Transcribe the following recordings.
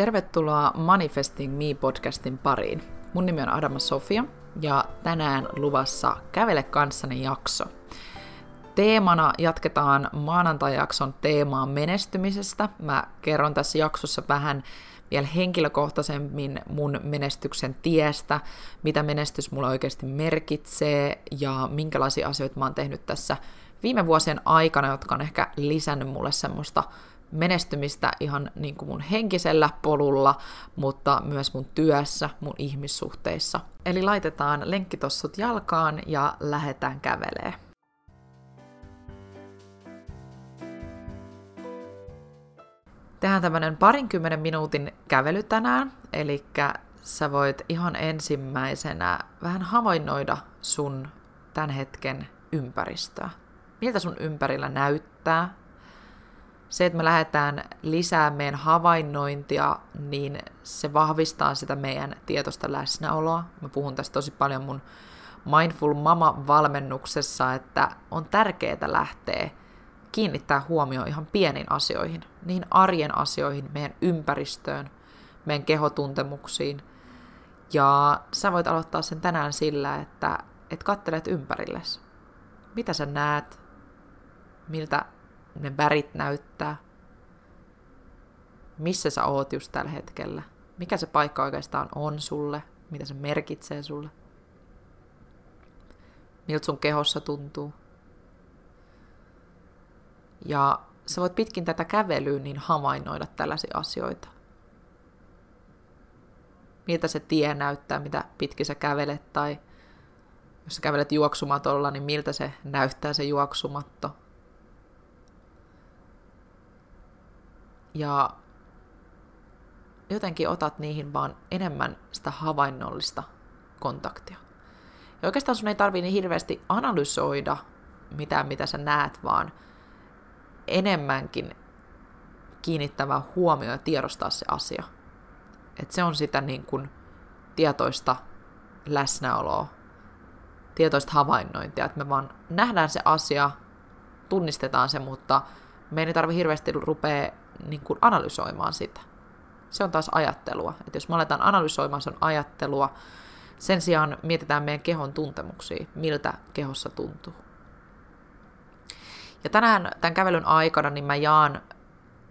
Tervetuloa Manifesting Me-podcastin pariin. Mun nimi on Adama Sofia ja tänään luvassa Kävele kanssani jakso. Teemana jatketaan maanantai-jakson teemaa menestymisestä. Mä kerron tässä jaksossa vähän vielä henkilökohtaisemmin mun menestyksen tiestä, mitä menestys mulle oikeasti merkitsee ja minkälaisia asioita mä oon tehnyt tässä viime vuosien aikana, jotka on ehkä lisännyt mulle semmoista menestymistä ihan niin kuin mun henkisellä polulla, mutta myös mun työssä, mun ihmissuhteissa. Eli laitetaan lenkkitossut jalkaan ja lähdetään kävelee. Tehdään tämmönen parinkymmenen minuutin kävely tänään, eli sä voit ihan ensimmäisenä vähän havainnoida sun tämän hetken ympäristöä. Miltä sun ympärillä näyttää, se, että me lähdetään lisää meidän havainnointia, niin se vahvistaa sitä meidän tietoista läsnäoloa. Mä puhun tästä tosi paljon mun Mindful Mama-valmennuksessa, että on tärkeää lähteä kiinnittää huomioon ihan pieniin asioihin, niihin arjen asioihin, meidän ympäristöön, meidän kehotuntemuksiin. Ja sä voit aloittaa sen tänään sillä, että, että kattelet ympärillesi. Mitä sä näet? Miltä ne värit näyttää, missä sä oot just tällä hetkellä, mikä se paikka oikeastaan on sulle, mitä se merkitsee sulle, miltä sun kehossa tuntuu. Ja sä voit pitkin tätä kävelyä niin havainnoida tällaisia asioita. Miltä se tie näyttää, mitä pitkin sä kävelet, tai jos sä kävelet juoksumatolla, niin miltä se näyttää se juoksumatto. Ja jotenkin otat niihin vaan enemmän sitä havainnollista kontaktia. Ja oikeastaan sun ei tarvii niin hirveästi analysoida mitään, mitä sä näet, vaan enemmänkin kiinnittävää huomioon ja tiedostaa se asia. Et se on sitä niin kuin tietoista läsnäoloa, tietoista havainnointia, että me vaan nähdään se asia, tunnistetaan se, mutta me ei tarvi hirveästi rupea niin kuin analysoimaan sitä. Se on taas ajattelua. Että jos me aletaan analysoimaan, se on ajattelua. Sen sijaan mietitään meidän kehon tuntemuksia, miltä kehossa tuntuu. Ja tänään tämän kävelyn aikana niin mä jaan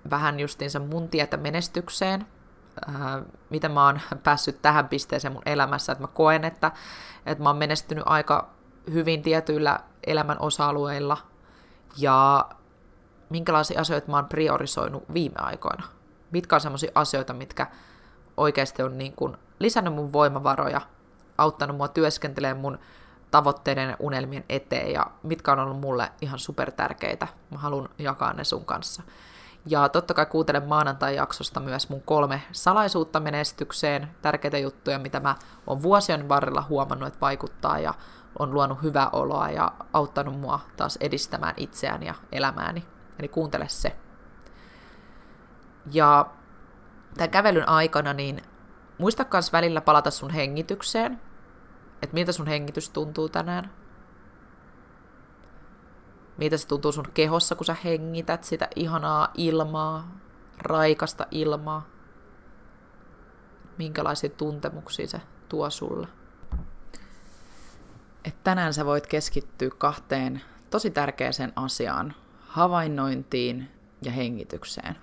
vähän justiinsa mun tietä menestykseen, ää, miten mä oon päässyt tähän pisteeseen mun elämässä, että mä koen, että, että mä oon menestynyt aika hyvin tietyillä elämän osa-alueilla, ja minkälaisia asioita mä oon priorisoinut viime aikoina. Mitkä on sellaisia asioita, mitkä oikeasti on niin kuin lisännyt mun voimavaroja, auttanut mua työskentelemään mun tavoitteiden ja unelmien eteen ja mitkä on ollut mulle ihan super tärkeitä. Mä haluan jakaa ne sun kanssa. Ja totta kai kuuntelen maanantai-jaksosta myös mun kolme salaisuutta menestykseen, tärkeitä juttuja, mitä mä oon vuosien varrella huomannut, että vaikuttaa ja on luonut hyvää oloa ja auttanut mua taas edistämään itseään ja elämääni. Eli kuuntele se. Ja tämän kävelyn aikana, niin muista myös välillä palata sun hengitykseen, että miltä sun hengitys tuntuu tänään. Miltä se tuntuu sun kehossa, kun sä hengität sitä ihanaa ilmaa, raikasta ilmaa. Minkälaisia tuntemuksia se tuo sulle. Et tänään sä voit keskittyä kahteen tosi tärkeäseen asiaan, havainnointiin ja hengitykseen.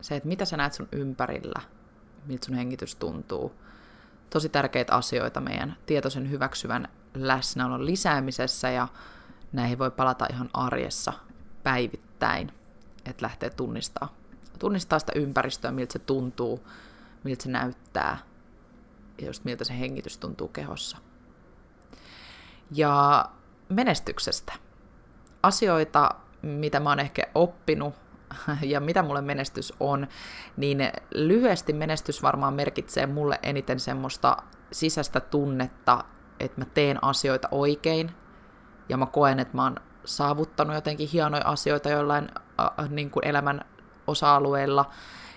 Se, että mitä sä näet sun ympärillä, miltä sun hengitys tuntuu. Tosi tärkeitä asioita meidän tietoisen hyväksyvän läsnäolon lisäämisessä ja näihin voi palata ihan arjessa päivittäin, että lähtee tunnistaa. Tunnistaa sitä ympäristöä, miltä se tuntuu, miltä se näyttää ja just miltä se hengitys tuntuu kehossa. Ja menestyksestä. Asioita, mitä mä oon ehkä oppinut ja mitä mulle menestys on, niin lyhyesti menestys varmaan merkitsee mulle eniten semmoista sisäistä tunnetta, että mä teen asioita oikein ja mä koen, että mä oon saavuttanut jotenkin hienoja asioita jollain äh, niin kuin elämän osa-alueilla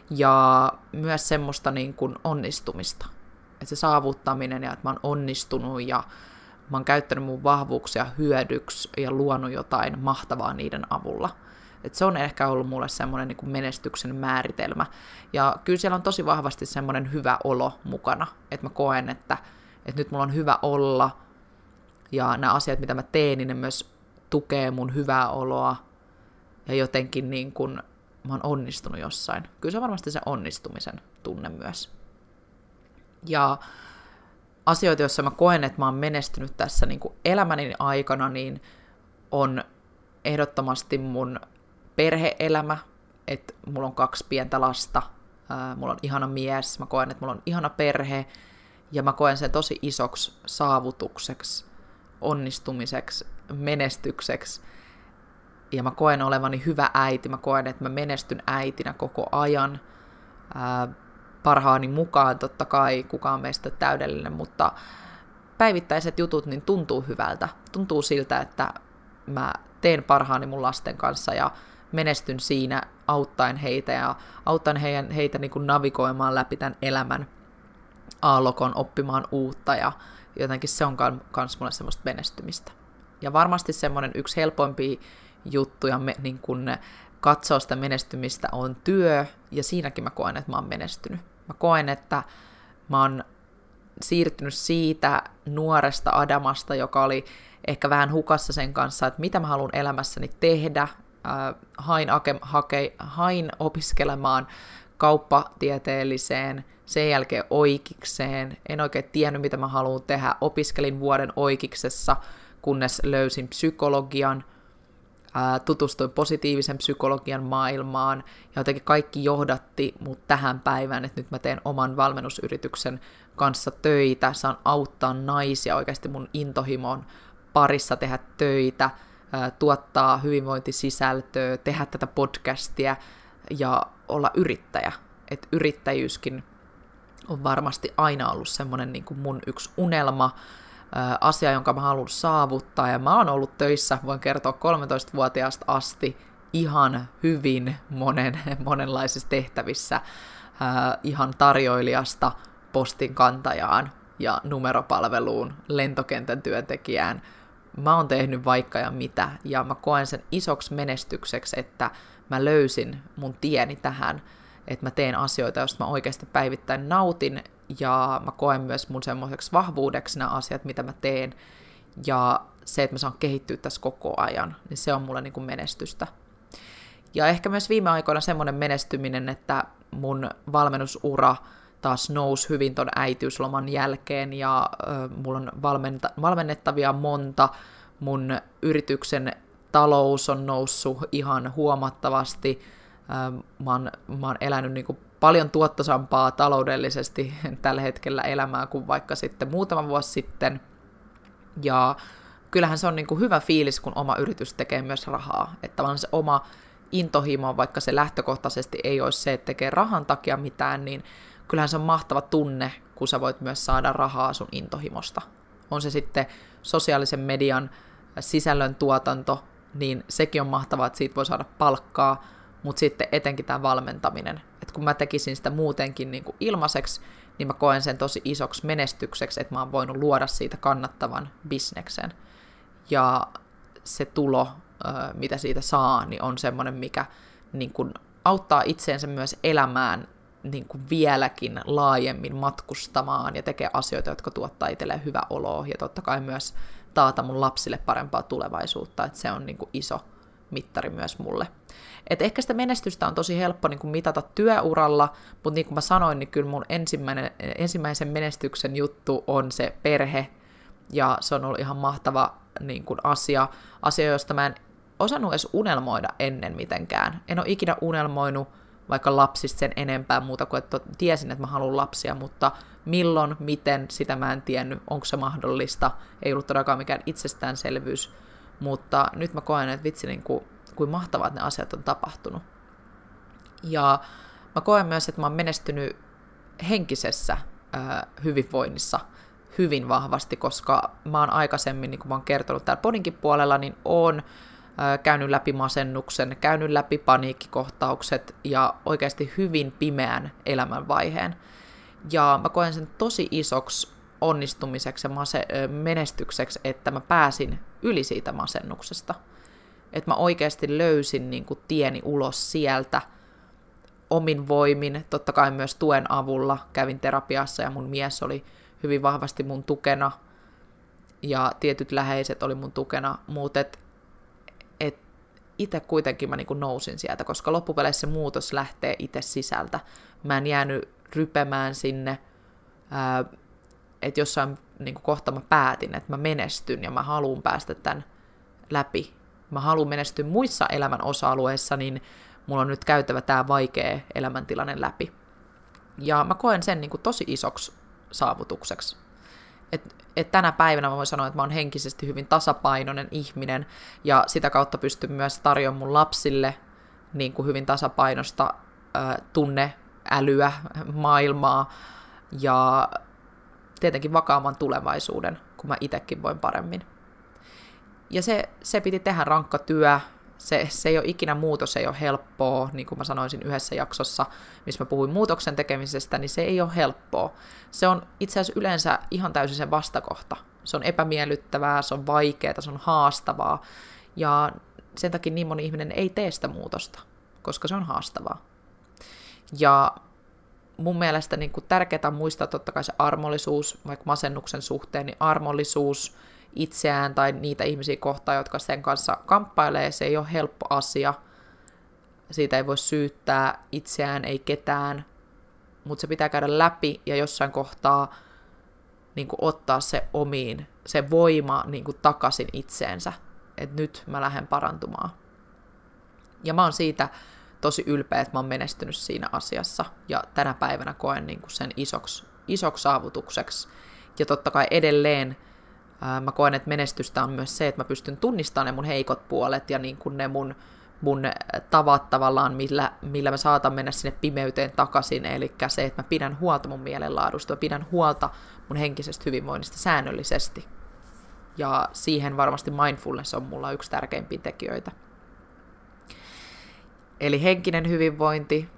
ja myös semmoista niin kuin onnistumista. Että se saavuttaminen ja että mä oon onnistunut ja mä oon käyttänyt mun vahvuuksia hyödyksi ja luonut jotain mahtavaa niiden avulla. Et se on ehkä ollut mulle semmoinen niin menestyksen määritelmä. Ja kyllä siellä on tosi vahvasti semmoinen hyvä olo mukana, että mä koen, että, että nyt mulla on hyvä olla, ja nämä asiat, mitä mä teen, niin ne myös tukee mun hyvää oloa, ja jotenkin niin kuin mä oon onnistunut jossain. Kyllä se on varmasti se onnistumisen tunne myös. Ja asioita, joissa mä koen, että mä oon menestynyt tässä niin kuin elämäni aikana, niin on ehdottomasti mun perheelämä, että mulla on kaksi pientä lasta, mulla on ihana mies, mä koen, että mulla on ihana perhe, ja mä koen sen tosi isoksi saavutukseksi, onnistumiseksi, menestykseksi, ja mä koen olevani hyvä äiti, mä koen, että mä menestyn äitinä koko ajan, ää, parhaani mukaan, totta kai kukaan meistä täydellinen, mutta päivittäiset jutut niin tuntuu hyvältä. Tuntuu siltä, että mä teen parhaani mun lasten kanssa ja menestyn siinä auttaen heitä ja auttaen heidän, heitä niin kuin navigoimaan läpi tämän elämän aallokon, oppimaan uutta ja jotenkin se on myös mulle semmoista menestymistä. Ja varmasti semmoinen yksi helpompi juttu ja me, niin kuin katsoa sitä menestymistä on työ, ja siinäkin mä koen, että mä oon menestynyt. Mä koen, että mä oon siirtynyt siitä nuoresta Adamasta, joka oli ehkä vähän hukassa sen kanssa, että mitä mä haluan elämässäni tehdä. Äh, hain, ake, hake, hain opiskelemaan kauppatieteelliseen, sen jälkeen oikeikseen. En oikein tiennyt, mitä mä haluan tehdä. Opiskelin vuoden oikeiksessa, kunnes löysin psykologian – tutustuin positiivisen psykologian maailmaan ja jotenkin kaikki johdatti mut tähän päivään, että nyt mä teen oman valmennusyrityksen kanssa töitä, saan auttaa naisia oikeasti mun intohimon parissa tehdä töitä, tuottaa hyvinvointisisältöä, tehdä tätä podcastia ja olla yrittäjä. Että yrittäjyyskin on varmasti aina ollut semmoinen niin kuin mun yksi unelma, asia, jonka mä haluan saavuttaa. Ja mä oon ollut töissä, voin kertoa 13-vuotiaasta asti, ihan hyvin monen, monenlaisissa tehtävissä, ihan tarjoilijasta postin kantajaan ja numeropalveluun, lentokentän työntekijään. Mä oon tehnyt vaikka ja mitä, ja mä koen sen isoksi menestykseksi, että mä löysin mun tieni tähän, että mä teen asioita, joista mä oikeasti päivittäin nautin, ja mä koen myös mun semmoiseksi vahvuudeksi nämä asiat, mitä mä teen, ja se, että mä saan kehittyä tässä koko ajan, niin se on mulle niin kuin menestystä. Ja ehkä myös viime aikoina semmoinen menestyminen, että mun valmennusura taas nousi hyvin ton äitiysloman jälkeen, ja äh, mulla on valmenta- valmennettavia monta, mun yrityksen talous on noussut ihan huomattavasti, äh, mä, oon, mä oon elänyt niin kuin paljon tuottosampaa taloudellisesti tällä hetkellä elämää kuin vaikka sitten muutama vuosi sitten. Ja kyllähän se on niin kuin hyvä fiilis, kun oma yritys tekee myös rahaa. Että vaan se oma intohimo, vaikka se lähtökohtaisesti ei olisi se, että tekee rahan takia mitään, niin kyllähän se on mahtava tunne, kun sä voit myös saada rahaa sun intohimosta. On se sitten sosiaalisen median sisällön tuotanto, niin sekin on mahtavaa, että siitä voi saada palkkaa, mutta sitten etenkin tämä valmentaminen. että kun mä tekisin sitä muutenkin niin kuin ilmaiseksi, niin mä koen sen tosi isoksi menestykseksi, että mä oon voinut luoda siitä kannattavan bisneksen. Ja se tulo, mitä siitä saa, niin on semmoinen, mikä niin kuin auttaa itseensä myös elämään niin kuin vieläkin laajemmin matkustamaan ja tekee asioita, jotka tuottaa itselleen hyvä olo ja totta kai myös taata mun lapsille parempaa tulevaisuutta, että se on niin kuin iso mittari myös mulle. Et ehkä sitä menestystä on tosi helppo niin kuin mitata työuralla, mutta niin kuin mä sanoin, niin kyllä mun ensimmäinen, ensimmäisen menestyksen juttu on se perhe, ja se on ollut ihan mahtava niin kuin asia, asia, josta mä en osannut edes unelmoida ennen mitenkään. En ole ikinä unelmoinut vaikka lapsista sen enempää muuta kuin, että tiesin, että mä haluan lapsia, mutta milloin, miten, sitä mä en tiennyt, onko se mahdollista, ei ollut todellakaan mikään itsestäänselvyys, mutta nyt mä koen, että vitsi, niin kuin, kuin mahtavaa, että ne asiat on tapahtunut. Ja mä koen myös, että mä oon menestynyt henkisessä ää, hyvinvoinnissa hyvin vahvasti, koska mä oon aikaisemmin, niin kuin mä oon kertonut täällä podinkin puolella, niin oon käynyt läpi masennuksen, käynyt läpi paniikkikohtaukset ja oikeasti hyvin pimeän elämänvaiheen. Ja mä koen sen tosi isoksi onnistumiseksi ja menestykseksi, että mä pääsin yli siitä masennuksesta. että mä oikeasti löysin niin kuin tieni ulos sieltä omin voimin, totta kai myös tuen avulla. Kävin terapiassa ja mun mies oli hyvin vahvasti mun tukena ja tietyt läheiset oli mun tukena, mutta et, et itse kuitenkin mä niin kuin nousin sieltä, koska loppupeleissä se muutos lähtee itse sisältä. Mä en jäänyt rypemään sinne, että jossain niin kuin kohta mä päätin, että mä menestyn ja mä haluan päästä tämän läpi. Mä haluan menestyä muissa elämän osa-alueissa, niin mulla on nyt käytävä tämä vaikea elämäntilanne läpi. Ja mä koen sen niin kuin tosi isoksi saavutukseksi. Et, et tänä päivänä mä voin sanoa, että mä oon henkisesti hyvin tasapainoinen ihminen ja sitä kautta pystyn myös tarjoamaan mun lapsille niin kuin hyvin tasapainosta äh, tunneälyä, maailmaa ja tietenkin vakaamman tulevaisuuden, kun mä itsekin voin paremmin. Ja se, se piti tehdä rankka työ, se, se ei ole ikinä muutos, ei ole helppoa, niin kuin mä sanoisin yhdessä jaksossa, missä mä puhuin muutoksen tekemisestä, niin se ei ole helppoa. Se on itse asiassa yleensä ihan täysin sen vastakohta. Se on epämiellyttävää, se on vaikeaa, se on haastavaa, ja sen takia niin moni ihminen ei tee sitä muutosta, koska se on haastavaa. Ja mun mielestä niin kuin tärkeää muistaa totta kai se armollisuus, vaikka masennuksen suhteen, niin armollisuus itseään tai niitä ihmisiä kohtaan, jotka sen kanssa kamppailee, se ei ole helppo asia. Siitä ei voi syyttää itseään, ei ketään, mutta se pitää käydä läpi ja jossain kohtaa niin kuin ottaa se omiin, se voima niin kuin takaisin itseensä, että nyt mä lähden parantumaan. Ja mä oon siitä tosi ylpeä, että mä oon menestynyt siinä asiassa ja tänä päivänä koen niin kuin sen isoksi, isoksi saavutukseksi. Ja totta kai edelleen ää, mä koen, että menestystä on myös se, että mä pystyn tunnistamaan ne mun heikot puolet ja niin kuin ne mun, mun tavat tavallaan, millä, millä mä saatan mennä sinne pimeyteen takaisin. Eli se, että mä pidän huolta mun mielenlaadusta, mä pidän huolta mun henkisestä hyvinvoinnista säännöllisesti. Ja siihen varmasti mindfulness on mulla yksi tärkeimpiä tekijöitä. Eli henkinen hyvinvointi,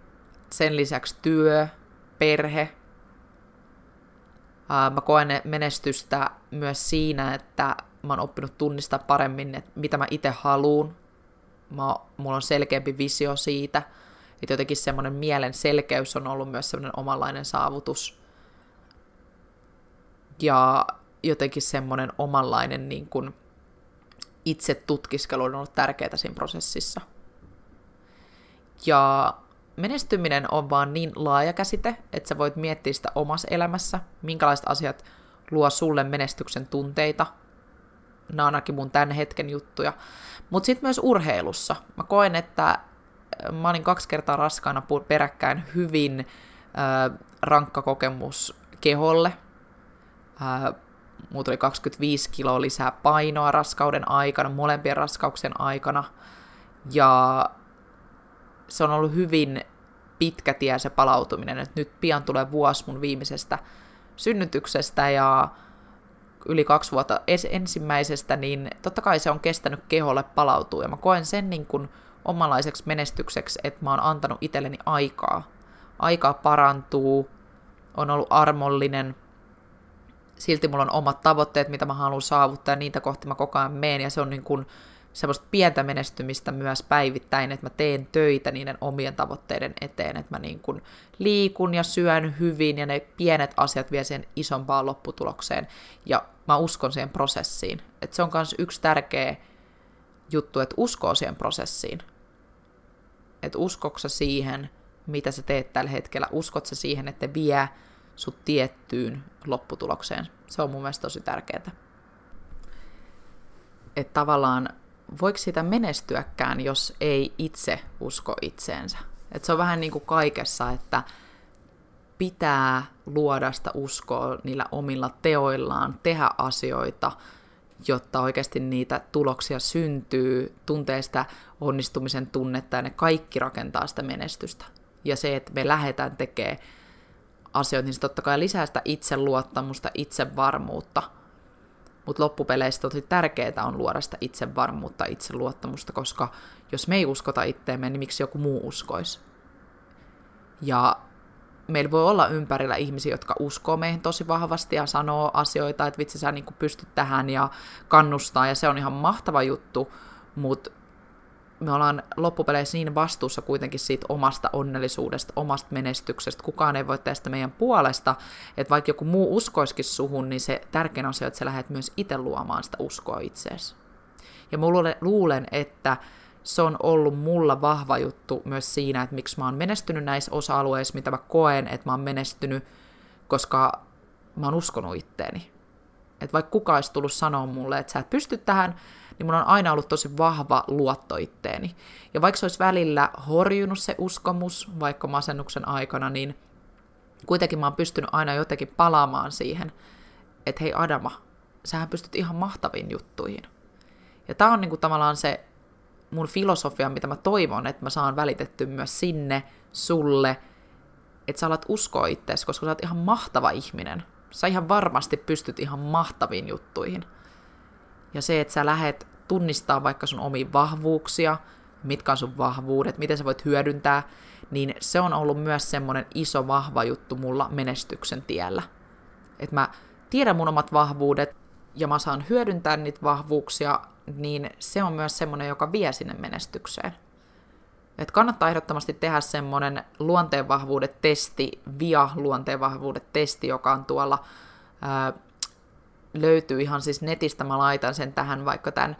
sen lisäksi työ, perhe. Mä koen menestystä myös siinä, että mä oon oppinut tunnistaa paremmin, että mitä mä itse haluun. Mä, mulla on selkeämpi visio siitä. Että jotenkin semmoinen mielen selkeys on ollut myös semmoinen omanlainen saavutus. Ja jotenkin semmoinen omanlainen niin kuin itse tutkiskelu on ollut tärkeää siinä prosessissa. Ja menestyminen on vaan niin laaja käsite, että sä voit miettiä sitä omassa elämässä, minkälaiset asiat luo sulle menestyksen tunteita. Nämä on ainakin mun tämän hetken juttuja. Mutta sitten myös urheilussa. Mä koen, että äh, mä olin kaksi kertaa raskaana peräkkäin hyvin äh, rankka kokemus keholle. Äh, muut oli 25 kiloa lisää painoa raskauden aikana, molempien raskauksien aikana. Ja se on ollut hyvin pitkä tie se palautuminen, että nyt pian tulee vuosi mun viimeisestä synnytyksestä ja yli kaksi vuotta ensimmäisestä, niin totta kai se on kestänyt keholle palautua, ja mä koen sen niin kuin omanlaiseksi menestykseksi, että mä oon antanut itselleni aikaa. Aikaa parantuu, on ollut armollinen, silti mulla on omat tavoitteet, mitä mä haluan saavuttaa, ja niitä kohti mä koko ajan meen, ja se on niin kuin semmoista pientä menestymistä myös päivittäin, että mä teen töitä niiden omien tavoitteiden eteen, että mä niin kuin liikun ja syön hyvin ja ne pienet asiat vie sen isompaan lopputulokseen ja mä uskon siihen prosessiin. Että se on myös yksi tärkeä juttu, että uskoo siihen prosessiin. Että uskoksa siihen, mitä sä teet tällä hetkellä, uskot sä siihen, että vie sut tiettyyn lopputulokseen. Se on mun mielestä tosi tärkeää. Että tavallaan voiko sitä menestyäkään, jos ei itse usko itseensä. Et se on vähän niin kuin kaikessa, että pitää luoda sitä uskoa niillä omilla teoillaan, tehdä asioita, jotta oikeasti niitä tuloksia syntyy, tuntee sitä onnistumisen tunnetta ja ne kaikki rakentaa sitä menestystä. Ja se, että me lähdetään tekemään asioita, niin se totta kai lisää sitä itseluottamusta, itsevarmuutta – mutta loppupeleissä tosi tärkeää on luoda sitä itsevarmuutta, itseluottamusta, koska jos me ei uskota itteemme, niin miksi joku muu uskoisi? Ja meillä voi olla ympärillä ihmisiä, jotka uskoo meihin tosi vahvasti ja sanoo asioita, että vitsi sä niin pystyt tähän ja kannustaa, ja se on ihan mahtava juttu, mutta me ollaan loppupeleissä niin vastuussa kuitenkin siitä omasta onnellisuudesta, omasta menestyksestä. Kukaan ei voi tästä meidän puolesta, että vaikka joku muu uskoisikin suhun, niin se tärkein on se, että sä lähdet myös itse luomaan sitä uskoa itseesi. Ja mä luulen, että se on ollut mulla vahva juttu myös siinä, että miksi mä oon menestynyt näissä osa-alueissa, mitä mä koen, että mä oon menestynyt, koska mä oon uskonut itteeni. Että vaikka kuka olisi tullut sanoa mulle, että sä et pysty tähän, niin mun on aina ollut tosi vahva luotto itteeni. Ja vaikka se olisi välillä horjunut se uskomus, vaikka masennuksen aikana, niin kuitenkin mä oon pystynyt aina jotenkin palaamaan siihen, että hei Adama, sähän pystyt ihan mahtaviin juttuihin. Ja tää on niinku tavallaan se mun filosofia, mitä mä toivon, että mä saan välitetty myös sinne, sulle, että sä alat uskoa itseäsi, koska sä oot ihan mahtava ihminen. Sä ihan varmasti pystyt ihan mahtaviin juttuihin. Ja se, että sä lähet tunnistaa vaikka sun omia vahvuuksia, mitkä on sun vahvuudet, miten sä voit hyödyntää, niin se on ollut myös semmoinen iso vahva juttu mulla menestyksen tiellä. Että mä tiedän mun omat vahvuudet ja mä saan hyödyntää niitä vahvuuksia, niin se on myös semmoinen, joka vie sinne menestykseen. Et kannattaa ehdottomasti tehdä semmoinen luonteenvahvuudet testi, via luonteenvahvuudet testi, joka on tuolla, ää, löytyy ihan siis netistä, mä laitan sen tähän vaikka tämän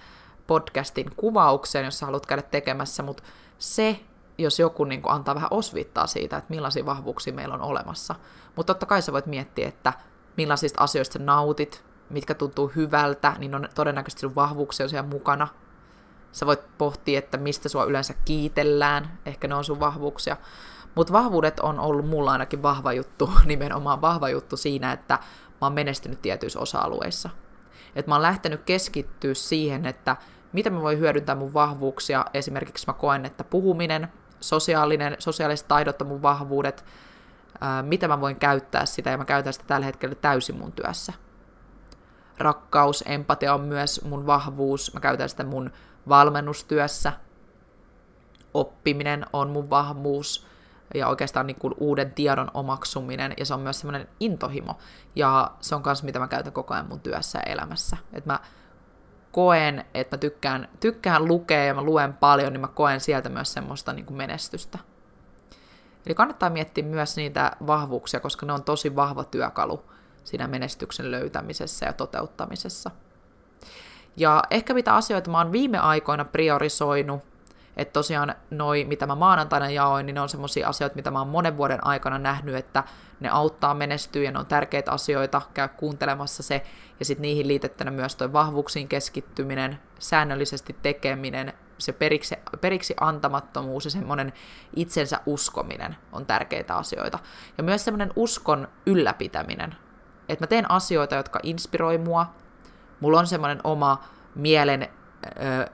podcastin kuvaukseen, jos haluat käydä tekemässä, mutta se, jos joku niin kuin antaa vähän osvittaa siitä, että millaisia vahvuuksia meillä on olemassa. Mutta totta kai sä voit miettiä, että millaisista asioista sä nautit, mitkä tuntuu hyvältä, niin on todennäköisesti sun vahvuuksia siellä mukana. Sä voit pohtia, että mistä sua yleensä kiitellään, ehkä ne on sun vahvuuksia. Mutta vahvuudet on ollut mulla ainakin vahva juttu, nimenomaan vahva juttu siinä, että mä oon menestynyt tietyissä osa-alueissa. Että mä oon lähtenyt keskittyä siihen, että mitä mä voin hyödyntää mun vahvuuksia. Esimerkiksi mä koen, että puhuminen, sosiaalinen, sosiaaliset taidot on mun vahvuudet, ää, mitä mä voin käyttää sitä, ja mä käytän sitä tällä hetkellä täysin mun työssä. Rakkaus, empatia on myös mun vahvuus, mä käytän sitä mun valmennustyössä. Oppiminen on mun vahvuus, ja oikeastaan niin kuin uuden tiedon omaksuminen, ja se on myös semmoinen intohimo, ja se on myös mitä mä käytän koko ajan mun työssä ja elämässä. Että mä koen, että mä tykkään, tykkään lukea ja mä luen paljon, niin mä koen sieltä myös semmoista niin kuin menestystä. Eli kannattaa miettiä myös niitä vahvuuksia, koska ne on tosi vahva työkalu siinä menestyksen löytämisessä ja toteuttamisessa. Ja ehkä mitä asioita mä oon viime aikoina priorisoinut, että tosiaan noi, mitä mä maanantaina jaoin, niin ne on semmoisia asioita, mitä mä oon monen vuoden aikana nähnyt, että ne auttaa menestyä ja ne on tärkeitä asioita, käy kuuntelemassa se, ja sitten niihin liitettynä myös toi vahvuuksiin keskittyminen, säännöllisesti tekeminen, se periksi, periksi antamattomuus ja semmoinen itsensä uskominen on tärkeitä asioita. Ja myös semmoinen uskon ylläpitäminen, että mä teen asioita, jotka inspiroi mua, mulla on semmoinen oma mielen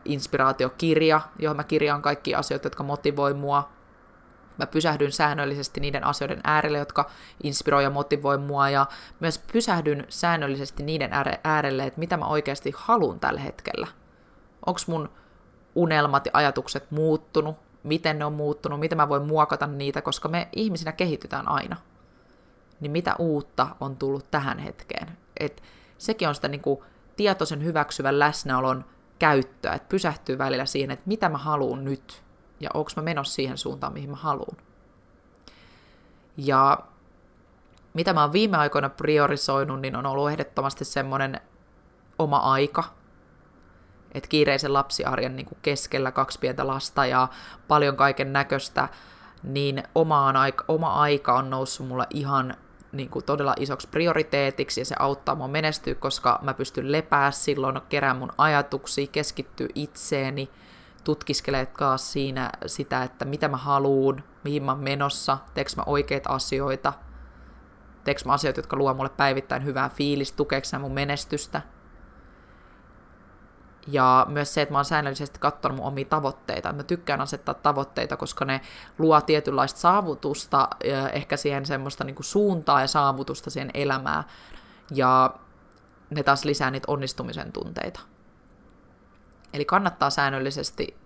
inspiraatiokirja, johon mä kirjaan kaikki asioita, jotka motivoi mua. Mä pysähdyn säännöllisesti niiden asioiden äärelle, jotka inspiroi ja motivoi mua, ja myös pysähdyn säännöllisesti niiden äärelle, että mitä mä oikeasti haluan tällä hetkellä. Onko mun unelmat ja ajatukset muuttunut, miten ne on muuttunut, miten mä voin muokata niitä, koska me ihmisinä kehitytään aina. Niin mitä uutta on tullut tähän hetkeen? Et sekin on sitä niin kuin tietoisen hyväksyvän läsnäolon käyttöä, että pysähtyy välillä siihen, että mitä mä haluan nyt, ja onko mä menossa siihen suuntaan, mihin mä haluan. Ja mitä mä oon viime aikoina priorisoinut, niin on ollut ehdottomasti semmoinen oma aika, että kiireisen lapsiarjen niin kuin keskellä kaksi pientä lasta ja paljon kaiken näköistä, niin omaan aika, oma aika on noussut mulle ihan niin kuin todella isoksi prioriteetiksi ja se auttaa mua menestyä, koska mä pystyn lepää silloin, kerää mun ajatuksia, keskittyä itseeni, tutkiskelee siinä sitä, että mitä mä haluun, mihin mä oon menossa, teekö mä oikeita asioita, teekö mä asioita, jotka luo mulle päivittäin hyvää fiilistä, tukeeko mun menestystä – ja myös se, että mä oon säännöllisesti katsonut mun omia tavoitteita. Mä tykkään asettaa tavoitteita, koska ne luo tietynlaista saavutusta, ehkä siihen semmoista niin kuin suuntaa ja saavutusta siihen elämään. Ja ne taas lisää niitä onnistumisen tunteita. Eli kannattaa säännöllisesti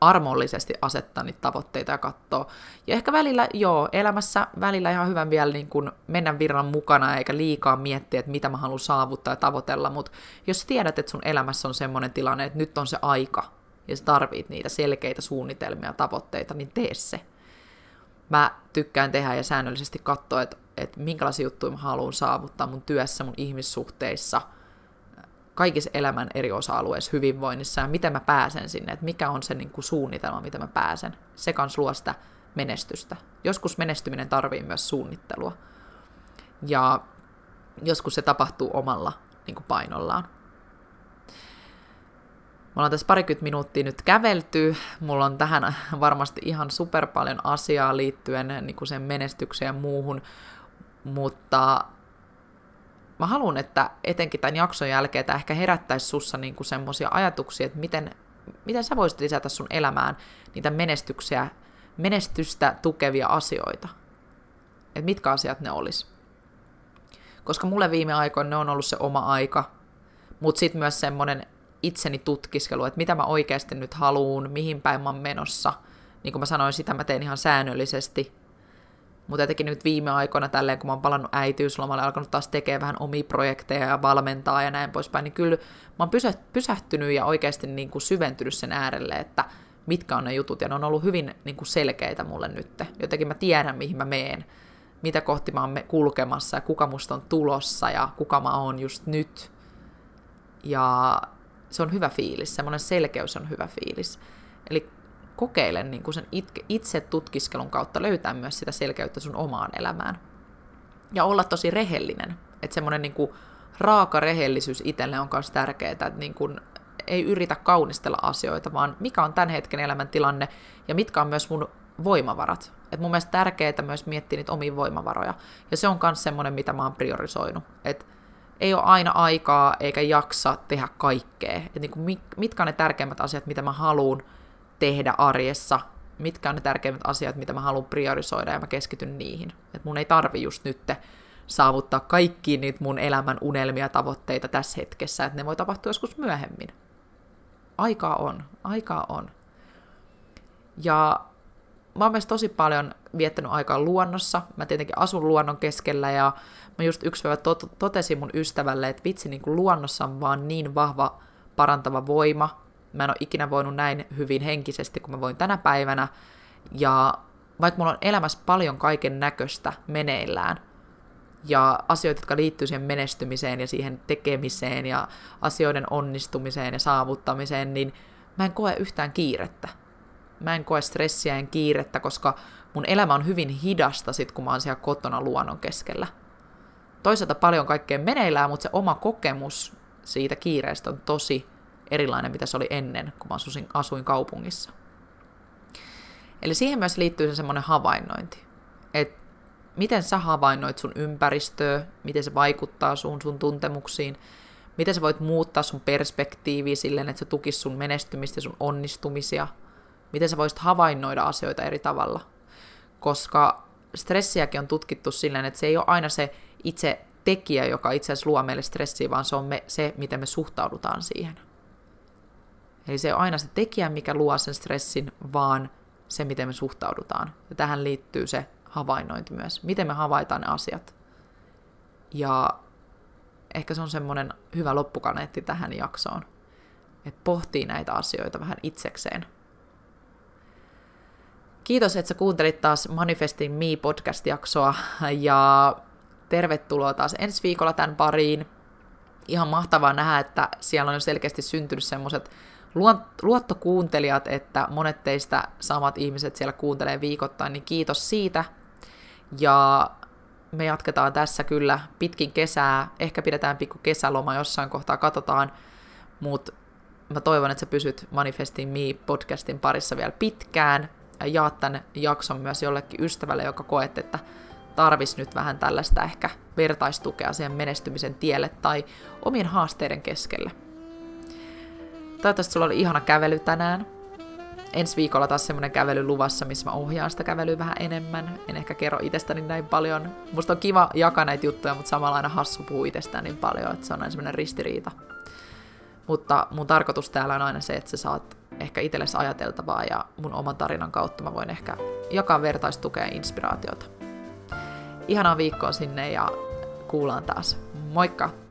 armollisesti asettaa niitä tavoitteita ja katsoa. Ja ehkä välillä, joo, elämässä välillä ihan hyvän vielä niin kuin mennä virran mukana eikä liikaa miettiä, että mitä mä haluan saavuttaa ja tavoitella, mutta jos tiedät, että sun elämässä on semmoinen tilanne, että nyt on se aika, ja sä tarvit niitä selkeitä suunnitelmia, tavoitteita, niin tee se. Mä tykkään tehdä ja säännöllisesti katsoa, että, että minkälaisia juttuja mä haluan saavuttaa mun työssä, mun ihmissuhteissa, kaikissa elämän eri osa-alueissa, hyvinvoinnissa ja miten mä pääsen sinne, että mikä on se niin kuin suunnitelma, miten mä pääsen. Se kans luo sitä menestystä. Joskus menestyminen tarvii myös suunnittelua. Ja joskus se tapahtuu omalla niin kuin painollaan. Mulla on tässä parikymmentä minuuttia nyt kävelty. Mulla on tähän varmasti ihan super paljon asiaa liittyen niin kuin sen menestykseen ja muuhun, mutta mä haluan, että etenkin tämän jakson jälkeen tämä ehkä herättäisi sussa niin semmoisia ajatuksia, että miten, miten sä voisit lisätä sun elämään niitä menestyksiä, menestystä tukevia asioita. Että mitkä asiat ne olisi. Koska mulle viime aikoina ne on ollut se oma aika, mutta sitten myös semmoinen itseni tutkiskelu, että mitä mä oikeasti nyt haluun, mihin päin mä oon menossa. Niin kuin mä sanoin, sitä mä teen ihan säännöllisesti. Mutta etenkin nyt viime aikoina tälleen, kun mä oon palannut äitiyslomalle, alkanut taas tekemään vähän omia projekteja ja valmentaa ja näin poispäin, niin kyllä mä oon pysähtynyt ja oikeasti niin kuin syventynyt sen äärelle, että mitkä on ne jutut, ja ne on ollut hyvin niin kuin selkeitä mulle nyt. Jotenkin mä tiedän, mihin mä meen, mitä kohti mä oon kulkemassa ja kuka musta on tulossa ja kuka mä oon just nyt. Ja se on hyvä fiilis, semmoinen selkeys on hyvä fiilis. Eli kokeile niin kuin sen itse tutkiskelun kautta löytää myös sitä selkeyttä sun omaan elämään. Ja olla tosi rehellinen. Että semmoinen niin kuin raaka rehellisyys itselle on myös tärkeää, että niin kuin ei yritä kaunistella asioita, vaan mikä on tämän hetken elämäntilanne ja mitkä on myös mun voimavarat. Et mun mielestä tärkeää myös miettiä niitä omia voimavaroja. Ja se on myös semmoinen, mitä mä oon priorisoinut. Että ei ole aina aikaa eikä jaksa tehdä kaikkea. Et niin kuin mitkä on ne tärkeimmät asiat, mitä mä haluan tehdä arjessa, mitkä on ne tärkeimmät asiat, mitä mä haluan priorisoida ja mä keskityn niihin. Et mun ei tarvi just nyt saavuttaa kaikki niitä mun elämän unelmia tavoitteita tässä hetkessä, että ne voi tapahtua joskus myöhemmin. Aikaa on, aikaa on. Ja mä oon myös tosi paljon viettänyt aikaa luonnossa. Mä tietenkin asun luonnon keskellä ja mä just yksi päivä tot- totesin mun ystävälle, että vitsi, niin kuin luonnossa on vaan niin vahva parantava voima. Mä en ole ikinä voinut näin hyvin henkisesti kuin mä voin tänä päivänä. Ja vaikka mulla on elämässä paljon kaiken näköistä meneillään, ja asioita, jotka liittyy siihen menestymiseen ja siihen tekemiseen ja asioiden onnistumiseen ja saavuttamiseen, niin mä en koe yhtään kiirettä. Mä en koe stressiä en kiirettä, koska mun elämä on hyvin hidasta sit, kun mä oon siellä kotona luonnon keskellä. Toisaalta paljon kaikkea meneillään, mutta se oma kokemus siitä kiireestä on tosi erilainen, mitä se oli ennen, kun mä asuin, asuin kaupungissa. Eli siihen myös liittyy se semmoinen havainnointi, että miten sä havainnoit sun ympäristöä, miten se vaikuttaa sun, sun tuntemuksiin, miten sä voit muuttaa sun perspektiiviä silleen, että se tukisi sun menestymistä sun onnistumisia, miten sä voisit havainnoida asioita eri tavalla. Koska stressiäkin on tutkittu silleen, että se ei ole aina se itse tekijä, joka itse asiassa luo meille stressiä, vaan se on me, se, miten me suhtaudutaan siihen. Eli se on aina se tekijä, mikä luo sen stressin, vaan se, miten me suhtaudutaan. Ja tähän liittyy se havainnointi myös. Miten me havaitaan ne asiat. Ja ehkä se on semmoinen hyvä loppukaneetti tähän jaksoon. Että pohtii näitä asioita vähän itsekseen. Kiitos, että sä kuuntelit taas Manifesting Me podcast-jaksoa ja tervetuloa taas ensi viikolla tämän pariin. Ihan mahtavaa nähdä, että siellä on jo selkeästi syntynyt semmoiset luottokuuntelijat, että monet teistä samat ihmiset siellä kuuntelee viikoittain, niin kiitos siitä. Ja me jatketaan tässä kyllä pitkin kesää. Ehkä pidetään pikku kesäloma jossain kohtaa, katsotaan. Mutta mä toivon, että sä pysyt Manifesting Me podcastin parissa vielä pitkään. Ja jaat tämän jakson myös jollekin ystävälle, joka koet, että tarvis nyt vähän tällaista ehkä vertaistukea siihen menestymisen tielle tai omien haasteiden keskellä. Toivottavasti sulla oli ihana kävely tänään ensi viikolla taas semmoinen kävely luvassa, missä mä ohjaan sitä kävelyä vähän enemmän. En ehkä kerro itsestäni näin paljon. Musta on kiva jakaa näitä juttuja, mutta samalla aina hassu puhua itsestään niin paljon, että se on aina semmoinen ristiriita. Mutta mun tarkoitus täällä on aina se, että sä saat ehkä itsellesi ajateltavaa ja mun oman tarinan kautta mä voin ehkä jakaa vertaistukea ja inspiraatiota. Ihanaa viikkoa sinne ja kuullaan taas. Moikka!